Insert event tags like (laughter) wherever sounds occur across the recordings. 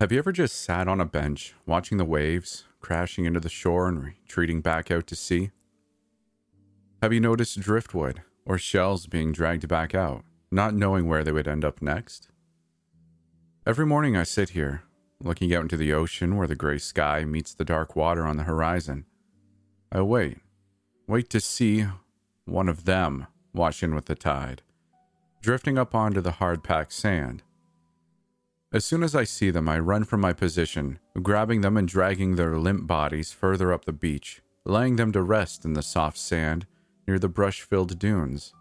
Have you ever just sat on a bench watching the waves crashing into the shore and retreating back out to sea? Have you noticed driftwood or shells being dragged back out, not knowing where they would end up next? Every morning I sit here, looking out into the ocean where the gray sky meets the dark water on the horizon. I wait, wait to see one of them wash in with the tide, drifting up onto the hard packed sand. As soon as I see them, I run from my position, grabbing them and dragging their limp bodies further up the beach, laying them to rest in the soft sand near the brush filled dunes.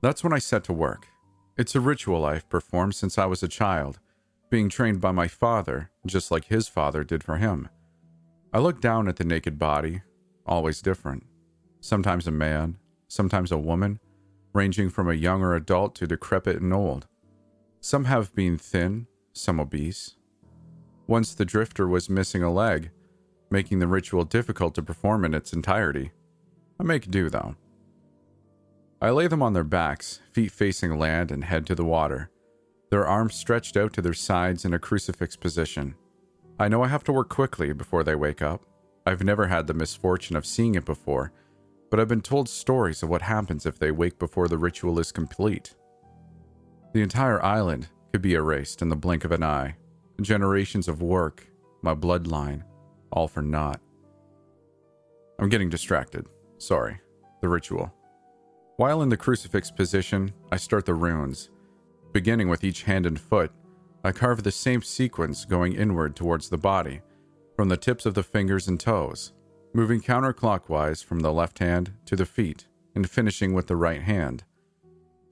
That's when I set to work. It's a ritual I've performed since I was a child, being trained by my father, just like his father did for him. I look down at the naked body, always different. Sometimes a man, sometimes a woman, ranging from a younger adult to decrepit and old. Some have been thin, some obese. Once the drifter was missing a leg, making the ritual difficult to perform in its entirety. I make do, though. I lay them on their backs, feet facing land and head to the water, their arms stretched out to their sides in a crucifix position. I know I have to work quickly before they wake up. I've never had the misfortune of seeing it before, but I've been told stories of what happens if they wake before the ritual is complete. The entire island could be erased in the blink of an eye. Generations of work, my bloodline, all for naught. I'm getting distracted. Sorry. The ritual. While in the crucifix position, I start the runes. Beginning with each hand and foot, I carve the same sequence going inward towards the body, from the tips of the fingers and toes, moving counterclockwise from the left hand to the feet, and finishing with the right hand.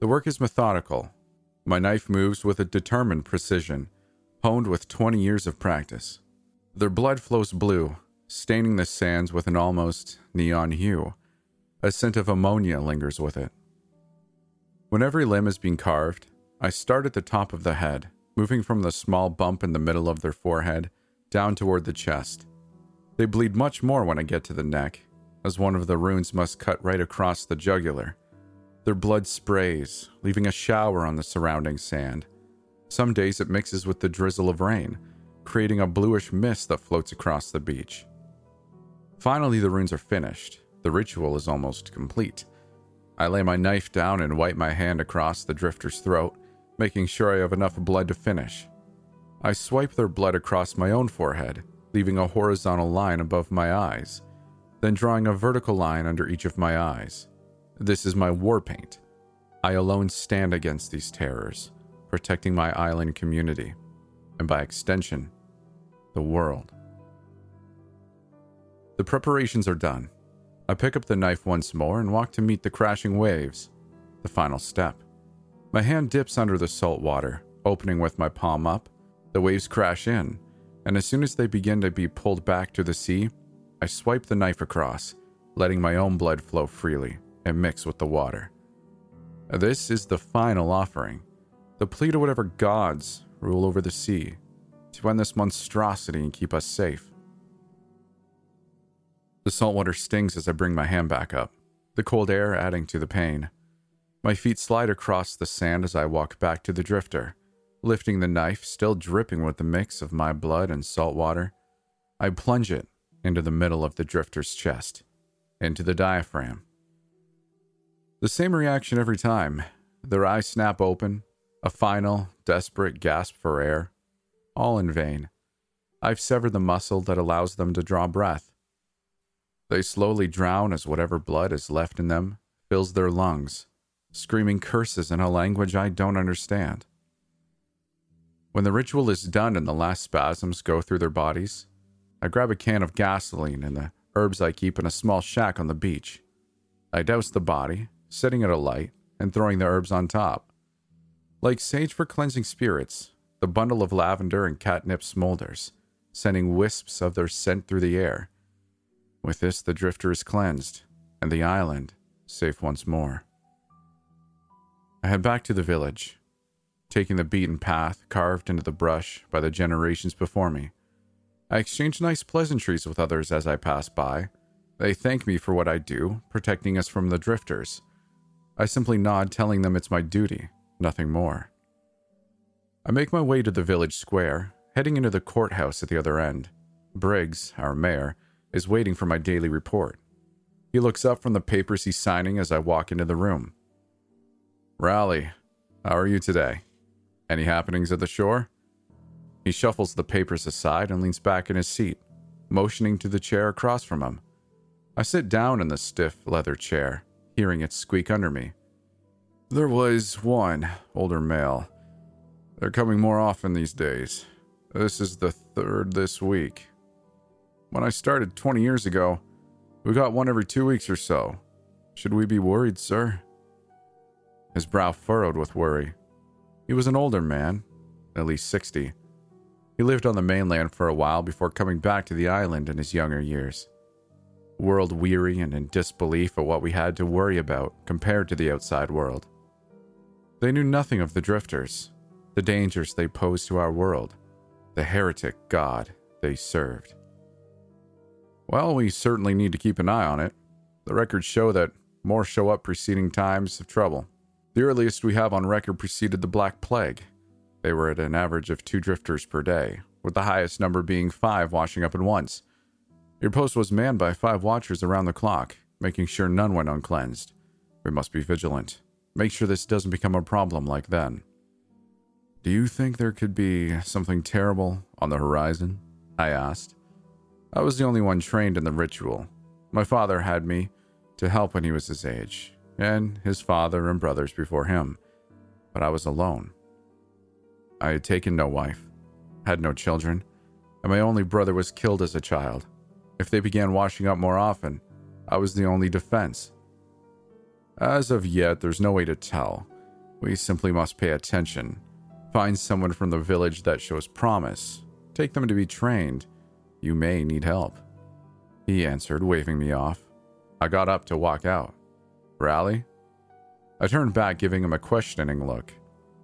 The work is methodical, my knife moves with a determined precision, honed with 20 years of practice. Their blood flows blue, staining the sands with an almost neon hue. A scent of ammonia lingers with it. When every limb is being carved, I start at the top of the head, moving from the small bump in the middle of their forehead down toward the chest. They bleed much more when I get to the neck, as one of the runes must cut right across the jugular. Their blood sprays, leaving a shower on the surrounding sand. Some days it mixes with the drizzle of rain, creating a bluish mist that floats across the beach. Finally, the runes are finished. The ritual is almost complete. I lay my knife down and wipe my hand across the drifter's throat, making sure I have enough blood to finish. I swipe their blood across my own forehead, leaving a horizontal line above my eyes, then drawing a vertical line under each of my eyes. This is my war paint. I alone stand against these terrors, protecting my island community, and by extension, the world. The preparations are done. I pick up the knife once more and walk to meet the crashing waves. The final step. My hand dips under the salt water, opening with my palm up. The waves crash in, and as soon as they begin to be pulled back to the sea, I swipe the knife across, letting my own blood flow freely and mix with the water. This is the final offering, the plea to whatever gods rule over the sea to end this monstrosity and keep us safe. The salt water stings as I bring my hand back up, the cold air adding to the pain. My feet slide across the sand as I walk back to the drifter, lifting the knife, still dripping with the mix of my blood and salt water. I plunge it into the middle of the drifter's chest, into the diaphragm. The same reaction every time. Their eyes snap open, a final, desperate gasp for air. All in vain. I've severed the muscle that allows them to draw breath. They slowly drown as whatever blood is left in them fills their lungs, screaming curses in a language I don't understand. When the ritual is done and the last spasms go through their bodies, I grab a can of gasoline and the herbs I keep in a small shack on the beach. I douse the body setting it alight, and throwing the herbs on top. Like sage for cleansing spirits, the bundle of lavender and catnip smolders, sending wisps of their scent through the air. With this, the drifter is cleansed, and the island safe once more. I head back to the village, taking the beaten path carved into the brush by the generations before me. I exchange nice pleasantries with others as I pass by. They thank me for what I do, protecting us from the drifters. I simply nod, telling them it's my duty, nothing more. I make my way to the village square, heading into the courthouse at the other end. Briggs, our mayor, is waiting for my daily report. He looks up from the papers he's signing as I walk into the room. Raleigh, how are you today? Any happenings at the shore? He shuffles the papers aside and leans back in his seat, motioning to the chair across from him. I sit down in the stiff leather chair, hearing it squeak under me. There was one older male. They're coming more often these days. This is the third this week. When I started 20 years ago, we got one every two weeks or so. Should we be worried, sir? His brow furrowed with worry. He was an older man, at least 60. He lived on the mainland for a while before coming back to the island in his younger years. World weary and in disbelief at what we had to worry about compared to the outside world. They knew nothing of the drifters, the dangers they posed to our world, the heretic god they served. Well, we certainly need to keep an eye on it. The records show that more show up preceding times of trouble. The earliest we have on record preceded the Black Plague. They were at an average of two drifters per day, with the highest number being five washing up at once. Your post was manned by five watchers around the clock, making sure none went uncleansed. We must be vigilant. Make sure this doesn't become a problem like then. Do you think there could be something terrible on the horizon? I asked. I was the only one trained in the ritual. My father had me to help when he was his age, and his father and brothers before him, but I was alone. I had taken no wife, had no children, and my only brother was killed as a child. If they began washing up more often, I was the only defense. As of yet, there's no way to tell. We simply must pay attention, find someone from the village that shows promise, take them to be trained, you may need help. He answered, waving me off. I got up to walk out. Raleigh? I turned back, giving him a questioning look.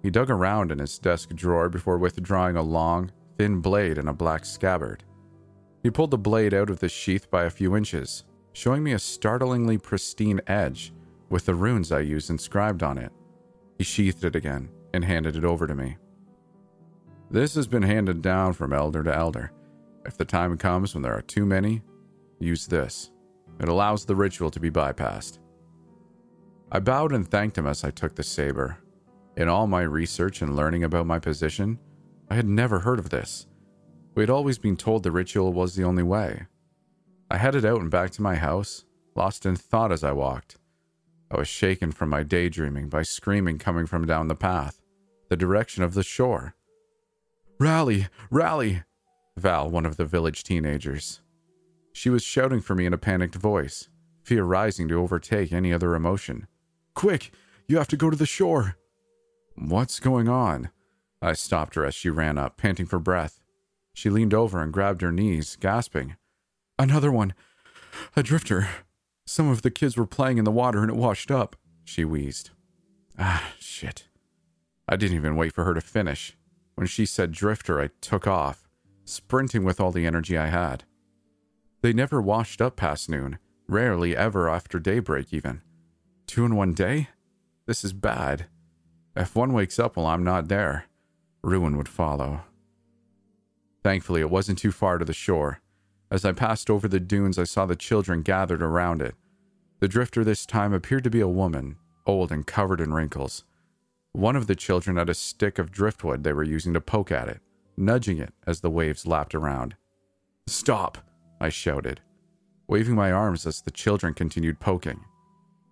He dug around in his desk drawer before withdrawing a long, thin blade in a black scabbard. He pulled the blade out of the sheath by a few inches, showing me a startlingly pristine edge with the runes I used inscribed on it. He sheathed it again and handed it over to me. This has been handed down from elder to elder. If the time comes when there are too many, use this. It allows the ritual to be bypassed. I bowed and thanked him as I took the saber. In all my research and learning about my position, I had never heard of this. We had always been told the ritual was the only way. I headed out and back to my house, lost in thought as I walked. I was shaken from my daydreaming by screaming coming from down the path, the direction of the shore. Rally! Rally! Val, one of the village teenagers. She was shouting for me in a panicked voice, fear rising to overtake any other emotion. Quick, you have to go to the shore. What's going on? I stopped her as she ran up, panting for breath. She leaned over and grabbed her knees, gasping. Another one. A drifter. Some of the kids were playing in the water and it washed up, she wheezed. Ah, shit. I didn't even wait for her to finish. When she said drifter, I took off sprinting with all the energy I had. They never washed up past noon, rarely ever after daybreak, even. Two in one day? This is bad. If one wakes up while I'm not there, ruin would follow. Thankfully, it wasn't too far to the shore. As I passed over the dunes, I saw the children gathered around it. The drifter this time appeared to be a woman, old and covered in wrinkles. One of the children had a stick of driftwood they were using to poke at it nudging it as the waves lapped around. Stop! I shouted, waving my arms as the children continued poking.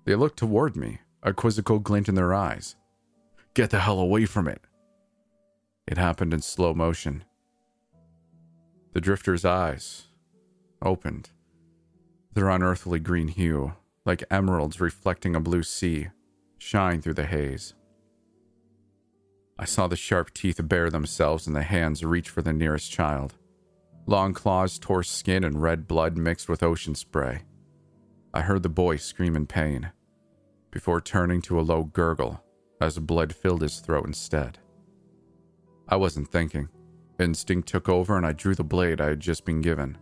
They looked toward me, a quizzical glint in their eyes. Get the hell away from it! It happened in slow motion. The drifter's eyes opened, their unearthly green hue, like emeralds reflecting a blue sea. shine through the haze. I saw the sharp teeth bare themselves and the hands reach for the nearest child. Long claws tore skin and red blood mixed with ocean spray. I heard the boy scream in pain, before turning to a low gurgle as blood filled his throat instead. I wasn't thinking. Instinct took over and I drew the blade I had just been given.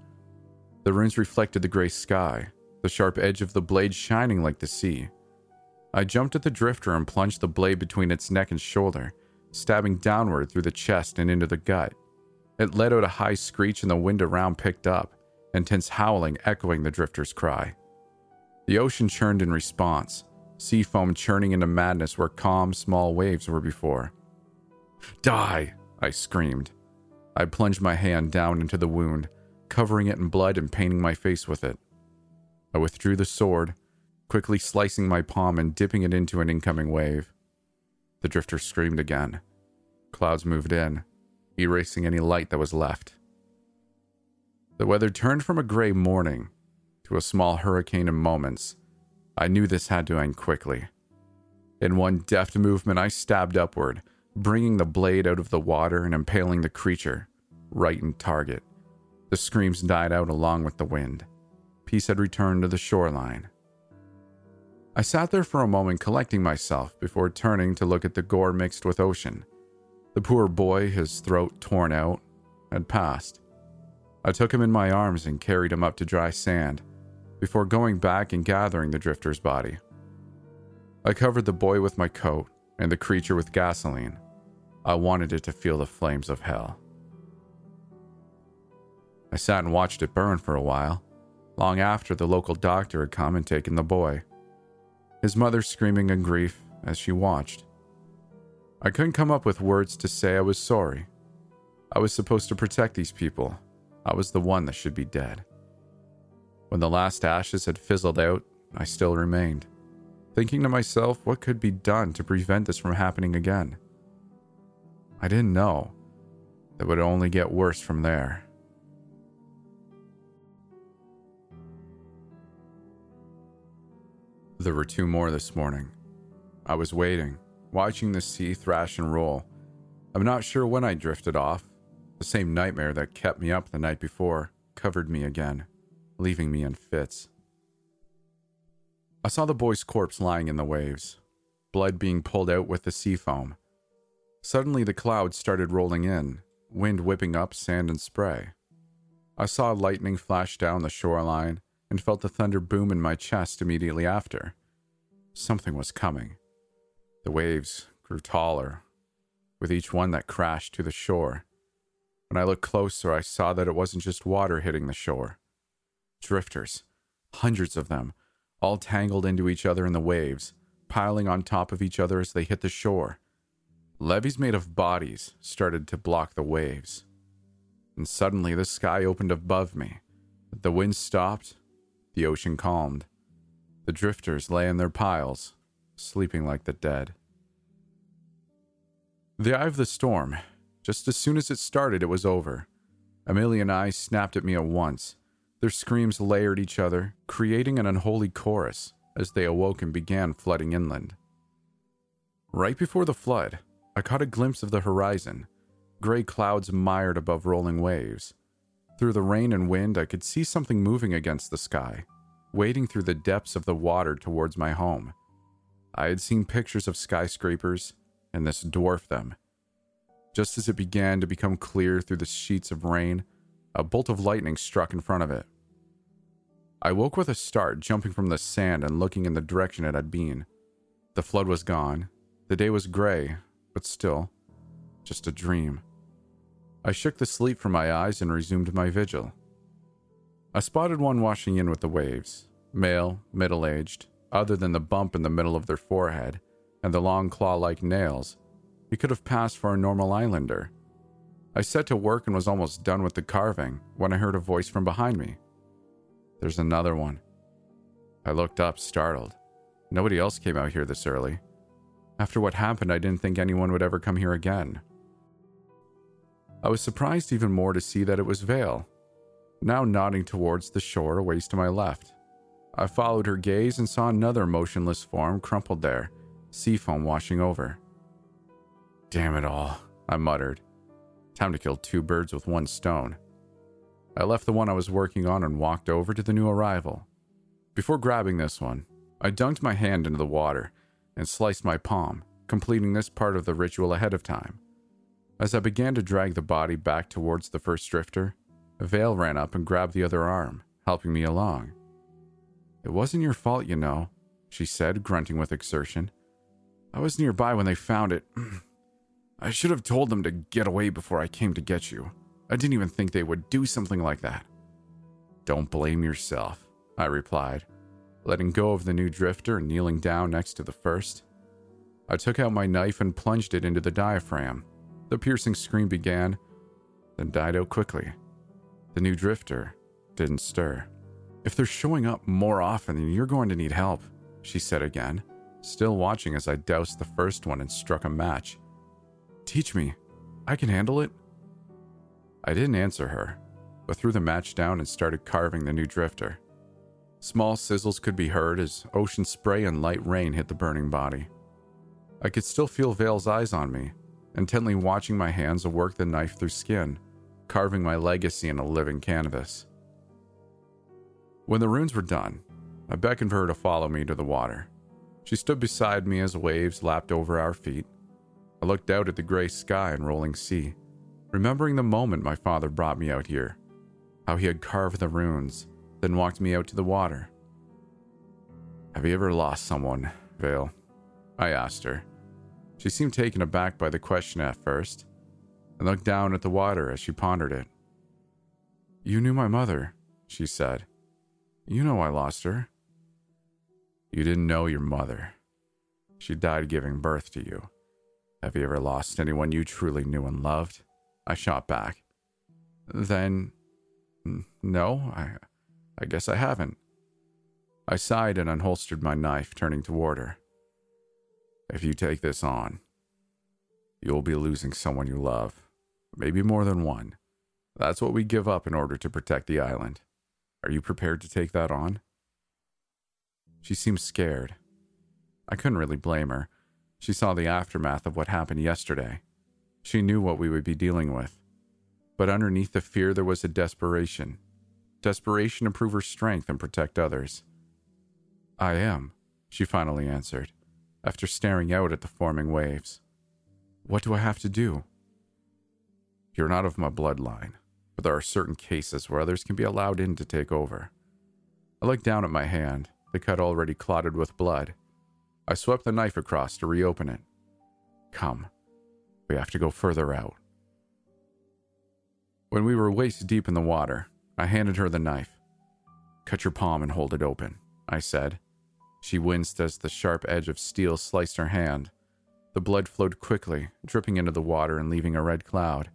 The runes reflected the gray sky, the sharp edge of the blade shining like the sea. I jumped at the drifter and plunged the blade between its neck and shoulder, stabbing downward through the chest and into the gut. It let out a high screech and the wind around picked up, intense howling echoing the drifter's cry. The ocean churned in response, sea foam churning into madness where calm, small waves were before. Die! I screamed. I plunged my hand down into the wound, covering it in blood and painting my face with it. I withdrew the sword, quickly slicing my palm and dipping it into an incoming wave. The drifter screamed again. Clouds moved in, erasing any light that was left. The weather turned from a gray morning to a small hurricane in moments. I knew this had to end quickly. In one deft movement, I stabbed upward, bringing the blade out of the water and impaling the creature right in target. The screams died out along with the wind. Peace had returned to the shoreline. I sat there for a moment collecting myself before turning to look at the gore mixed with ocean. The poor boy, his throat torn out, had passed. I took him in my arms and carried him up to dry sand before going back and gathering the drifter's body. I covered the boy with my coat and the creature with gasoline. I wanted it to feel the flames of hell. I sat and watched it burn for a while, long after the local doctor had come and taken the boy. His mother screaming in grief as she watched. I couldn't come up with words to say I was sorry. I was supposed to protect these people. I was the one that should be dead. When the last ashes had fizzled out, I still remained, thinking to myself what could be done to prevent this from happening again. I didn't know that would only get worse from there. There were two more this morning. I was waiting, watching the sea thrash and roll. I'm not sure when I drifted off. The same nightmare that kept me up the night before covered me again, leaving me in fits. I saw the boy's corpse lying in the waves, blood being pulled out with the sea foam. Suddenly, the clouds started rolling in, wind whipping up sand and spray. I saw lightning flash down the shoreline and felt the thunder boom in my chest immediately after. Something was coming. The waves grew taller, with each one that crashed to the shore. When I looked closer, I saw that it wasn't just water hitting the shore. Drifters, hundreds of them, all tangled into each other in the waves, piling on top of each other as they hit the shore. Levees made of bodies started to block the waves. And suddenly the sky opened above me. The wind stopped, the ocean calmed. The drifters lay in their piles, sleeping like the dead. The eye of the storm. Just as soon as it started, it was over. A million eyes snapped at me at once. Their screams layered each other, creating an unholy chorus as they awoke and began flooding inland. Right before the flood, I caught a glimpse of the horizon, gray clouds mired above rolling waves. Through the rain and wind, I could see something moving against the sky, wading through the depths of the water towards my home. I had seen pictures of skyscrapers, and this dwarfed them. Just as it began to become clear through the sheets of rain, a bolt of lightning struck in front of it. I woke with a start, jumping from the sand and looking in the direction it had been. The flood was gone. The day was gray, but still, just a dream. I shook the sleep from my eyes and resumed my vigil. I spotted one washing in with the waves, male, middle aged, other than the bump in the middle of their forehead and the long claw like nails. He could have passed for a normal islander. I set to work and was almost done with the carving when I heard a voice from behind me. There's another one. I looked up, startled. Nobody else came out here this early. After what happened, I didn't think anyone would ever come here again. I was surprised even more to see that it was Vale, now nodding towards the shore a ways to my left. I followed her gaze and saw another motionless form crumpled there, sea foam washing over. Damn it all, I muttered. Time to kill two birds with one stone. I left the one I was working on and walked over to the new arrival. Before grabbing this one, I dunked my hand into the water and sliced my palm, completing this part of the ritual ahead of time. As I began to drag the body back towards the first drifter, a Vale ran up and grabbed the other arm, helping me along. It wasn't your fault, you know, she said, grunting with exertion. I was nearby when they found it. (clears throat) I should have told them to get away before I came to get you. I didn't even think they would do something like that. Don't blame yourself, I replied, letting go of the new drifter and kneeling down next to the first. I took out my knife and plunged it into the diaphragm. The piercing scream began, then died out quickly. The new drifter didn't stir. If they're showing up more often, then you're going to need help, she said again, still watching as I doused the first one and struck a match. Teach me. I can handle it. I didn't answer her, but threw the match down and started carving the new drifter. Small sizzles could be heard as ocean spray and light rain hit the burning body. I could still feel Vale's eyes on me, intently watching my hands work the knife through skin, carving my legacy in a living canvas. When the runes were done, I beckoned for her to follow me to the water. She stood beside me as waves lapped over our feet. I looked out at the gray sky and rolling sea, remembering the moment my father brought me out here, how he had carved the runes, then walked me out to the water. Have you ever lost someone, Vale? I asked her. She seemed taken aback by the question at first, and looked down at the water as she pondered it. You knew my mother, she said. You know I lost her. You didn't know your mother. She died giving birth to you. Have you ever lost anyone you truly knew and loved? I shot back. Then, no, I, I guess I haven't. I sighed and unholstered my knife, turning toward her. If you take this on, you'll be losing someone you love, maybe more than one. That's what we give up in order to protect the island. Are you prepared to take that on? She seemed scared. I couldn't really blame her. She saw the aftermath of what happened yesterday. She knew what we would be dealing with. But underneath the fear, there was a desperation desperation to prove her strength and protect others. I am, she finally answered after staring out at the forming waves. What do I have to do? You're not of my bloodline, but there are certain cases where others can be allowed in to take over. I looked down at my hand, the cut already clotted with blood. I swept the knife across to reopen it. Come, we have to go further out. When we were waist deep in the water, I handed her the knife. Cut your palm and hold it open, I said, she winced as the sharp edge of steel sliced her hand. The blood flowed quickly, dripping into the water and leaving a red cloud.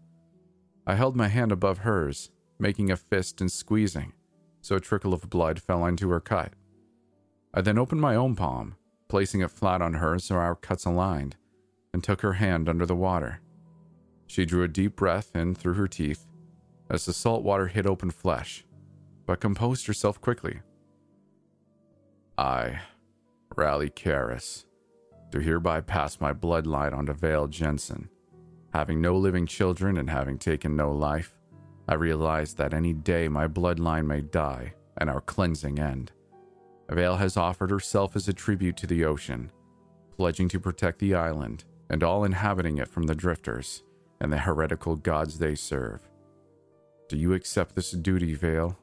I held my hand above hers, making a fist and squeezing, so a trickle of blood fell into her cut. I then opened my own palm, placing it flat on hers so our cuts aligned, and took her hand under the water. She drew a deep breath in through her teeth as the salt water hit open flesh, but composed herself quickly. I Raleigh Karis, do hereby pass my bloodline onto Vale Jensen. Having no living children and having taken no life, I realize that any day my bloodline may die and our cleansing end. Vale has offered herself as a tribute to the ocean, pledging to protect the island and all inhabiting it from the drifters and the heretical gods they serve. Do you accept this duty, Vale?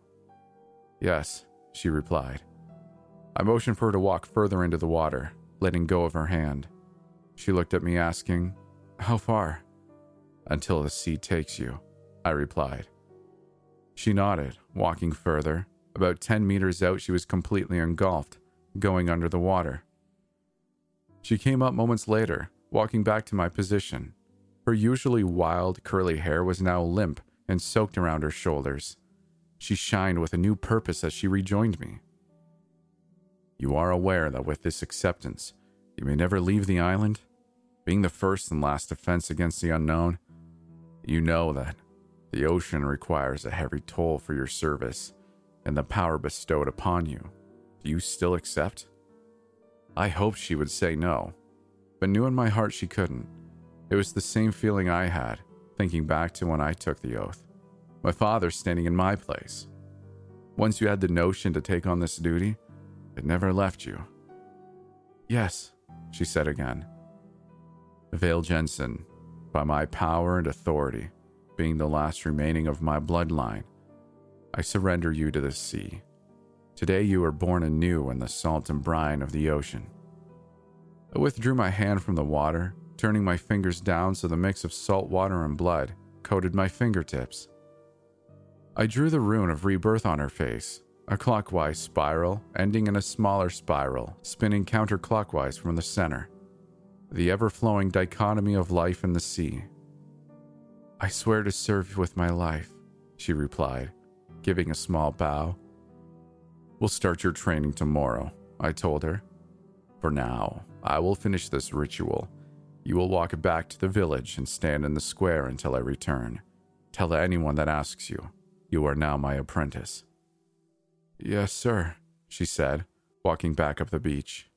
Yes, she replied. I motioned for her to walk further into the water, letting go of her hand. She looked at me, asking, How far? Until the sea takes you, I replied. She nodded, walking further. About 10 meters out, she was completely engulfed, going under the water. She came up moments later, walking back to my position. Her usually wild, curly hair was now limp and soaked around her shoulders. She shined with a new purpose as she rejoined me. You are aware that with this acceptance, you may never leave the island? Being the first and last defense against the unknown, you know that the ocean requires a heavy toll for your service and the power bestowed upon you. Do you still accept? I hoped she would say no, but knew in my heart she couldn't. It was the same feeling I had, thinking back to when I took the oath. My father standing in my place. Once you had the notion to take on this duty, it never left you. Yes, she said again. Vale Jensen, by my power and authority, being the last remaining of my bloodline, I surrender you to the sea. Today you are born anew in the salt and brine of the ocean. I withdrew my hand from the water, turning my fingers down so the mix of salt water and blood coated my fingertips. I drew the rune of rebirth on her face, a clockwise spiral ending in a smaller spiral, spinning counterclockwise from the center. The ever flowing dichotomy of life and the sea. I swear to serve you with my life, she replied, giving a small bow. We'll start your training tomorrow, I told her. For now, I will finish this ritual. You will walk back to the village and stand in the square until I return. Tell anyone that asks you, you are now my apprentice. Yes, sir, she said, walking back up the beach.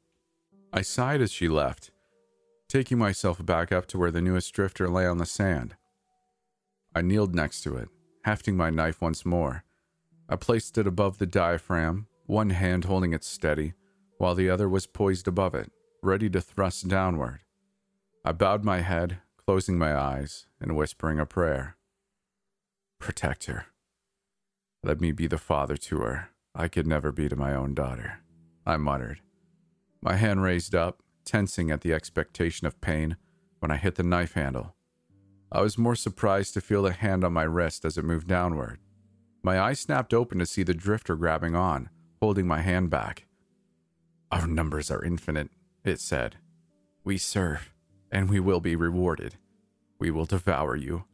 I sighed as she left, taking myself back up to where the newest drifter lay on the sand. I kneeled next to it, hefting my knife once more. I placed it above the diaphragm, one hand holding it steady, while the other was poised above it, ready to thrust downward. I bowed my head, closing my eyes, and whispering a prayer. Protect her. Let me be the father to her I could never be to my own daughter, I muttered. My hand raised up, tensing at the expectation of pain when I hit the knife handle. I was more surprised to feel the hand on my wrist as it moved downward. My eyes snapped open to see the drifter grabbing on, holding my hand back. Our numbers are infinite, it said. We serve, and we will be rewarded. We will devour you,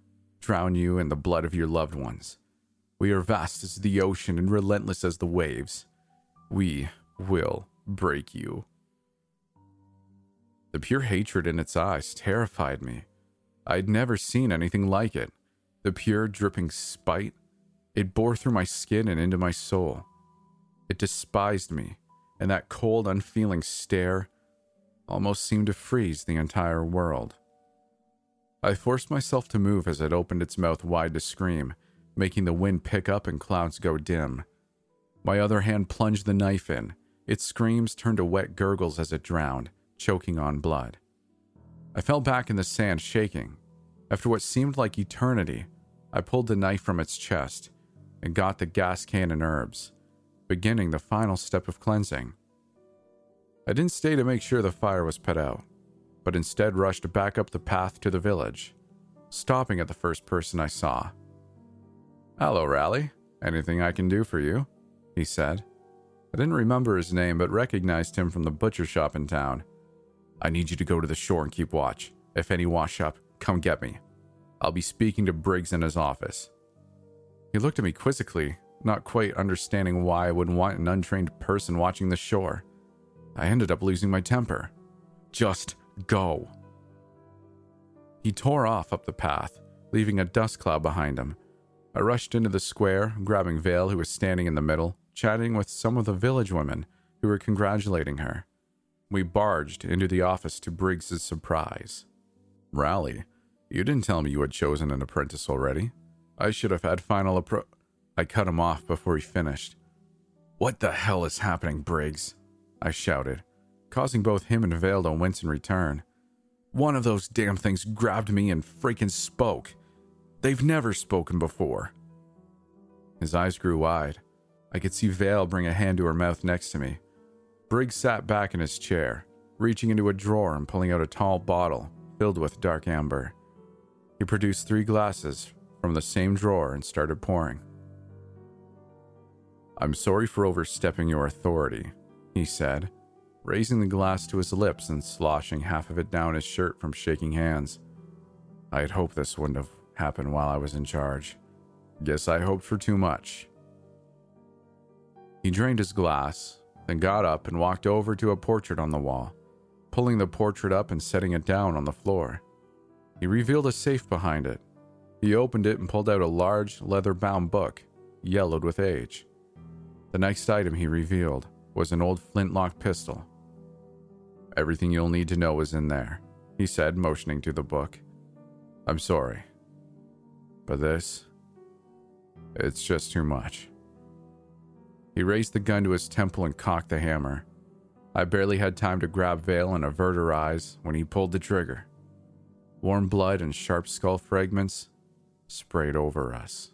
drown you in the blood of your loved ones. We are vast as the ocean and relentless as the waves. We will break you. The pure hatred in its eyes terrified me. I'd never seen anything like it. The pure, dripping spite. It bore through my skin and into my soul. It despised me, and that cold, unfeeling stare almost seemed to freeze the entire world. I forced myself to move as it opened its mouth wide to scream, making the wind pick up and clouds go dim. My other hand plunged the knife in. Its screams turned to wet gurgles as it drowned, choking on blood. I fell back in the sand, shaking. After what seemed like eternity, I pulled the knife from its chest and got the gas can and herbs, beginning the final step of cleansing. I didn't stay to make sure the fire was put out, but instead rushed back up the path to the village, stopping at the first person I saw. Hello, Raleigh. Anything I can do for you? He said. I didn't remember his name, but recognized him from the butcher shop in town. I need you to go to the shore and keep watch. If any wash up, come get me. I'll be speaking to Briggs in his office. He looked at me quizzically, not quite understanding why I would want an untrained person watching the shore. I ended up losing my temper. Just go. He tore off up the path, leaving a dust cloud behind him, I rushed into the square, grabbing Vale, who was standing in the middle, chatting with some of the village women who were congratulating her. We barged into the office to Briggs's surprise. Raleigh, you didn't tell me you had chosen an apprentice already. I should have had final appro. I cut him off before he finished. What the hell is happening, Briggs? I shouted, causing both him and Vale to wince in return. One of those damn things grabbed me and freaking spoke. They've never spoken before. His eyes grew wide. I could see Vale bring a hand to her mouth next to me. Briggs sat back in his chair, reaching into a drawer and pulling out a tall bottle filled with dark amber. He produced three glasses from the same drawer and started pouring. I'm sorry for overstepping your authority, he said, raising the glass to his lips and sloshing half of it down his shirt from shaking hands. I had hoped this wouldn't have happened while I was in charge. Guess I hoped for too much. He drained his glass, then got up and walked over to a portrait on the wall, pulling the portrait up and setting it down on the floor. He revealed a safe behind it. He opened it and pulled out a large, leather bound book, yellowed with age. The next item he revealed was an old flintlock pistol. Everything you'll need to know is in there, he said, motioning to the book. I'm sorry. But this. It's just too much. He raised the gun to his temple and cocked the hammer. I barely had time to grab Vale and avert her eyes when he pulled the trigger. Warm blood and sharp skull fragments sprayed over us.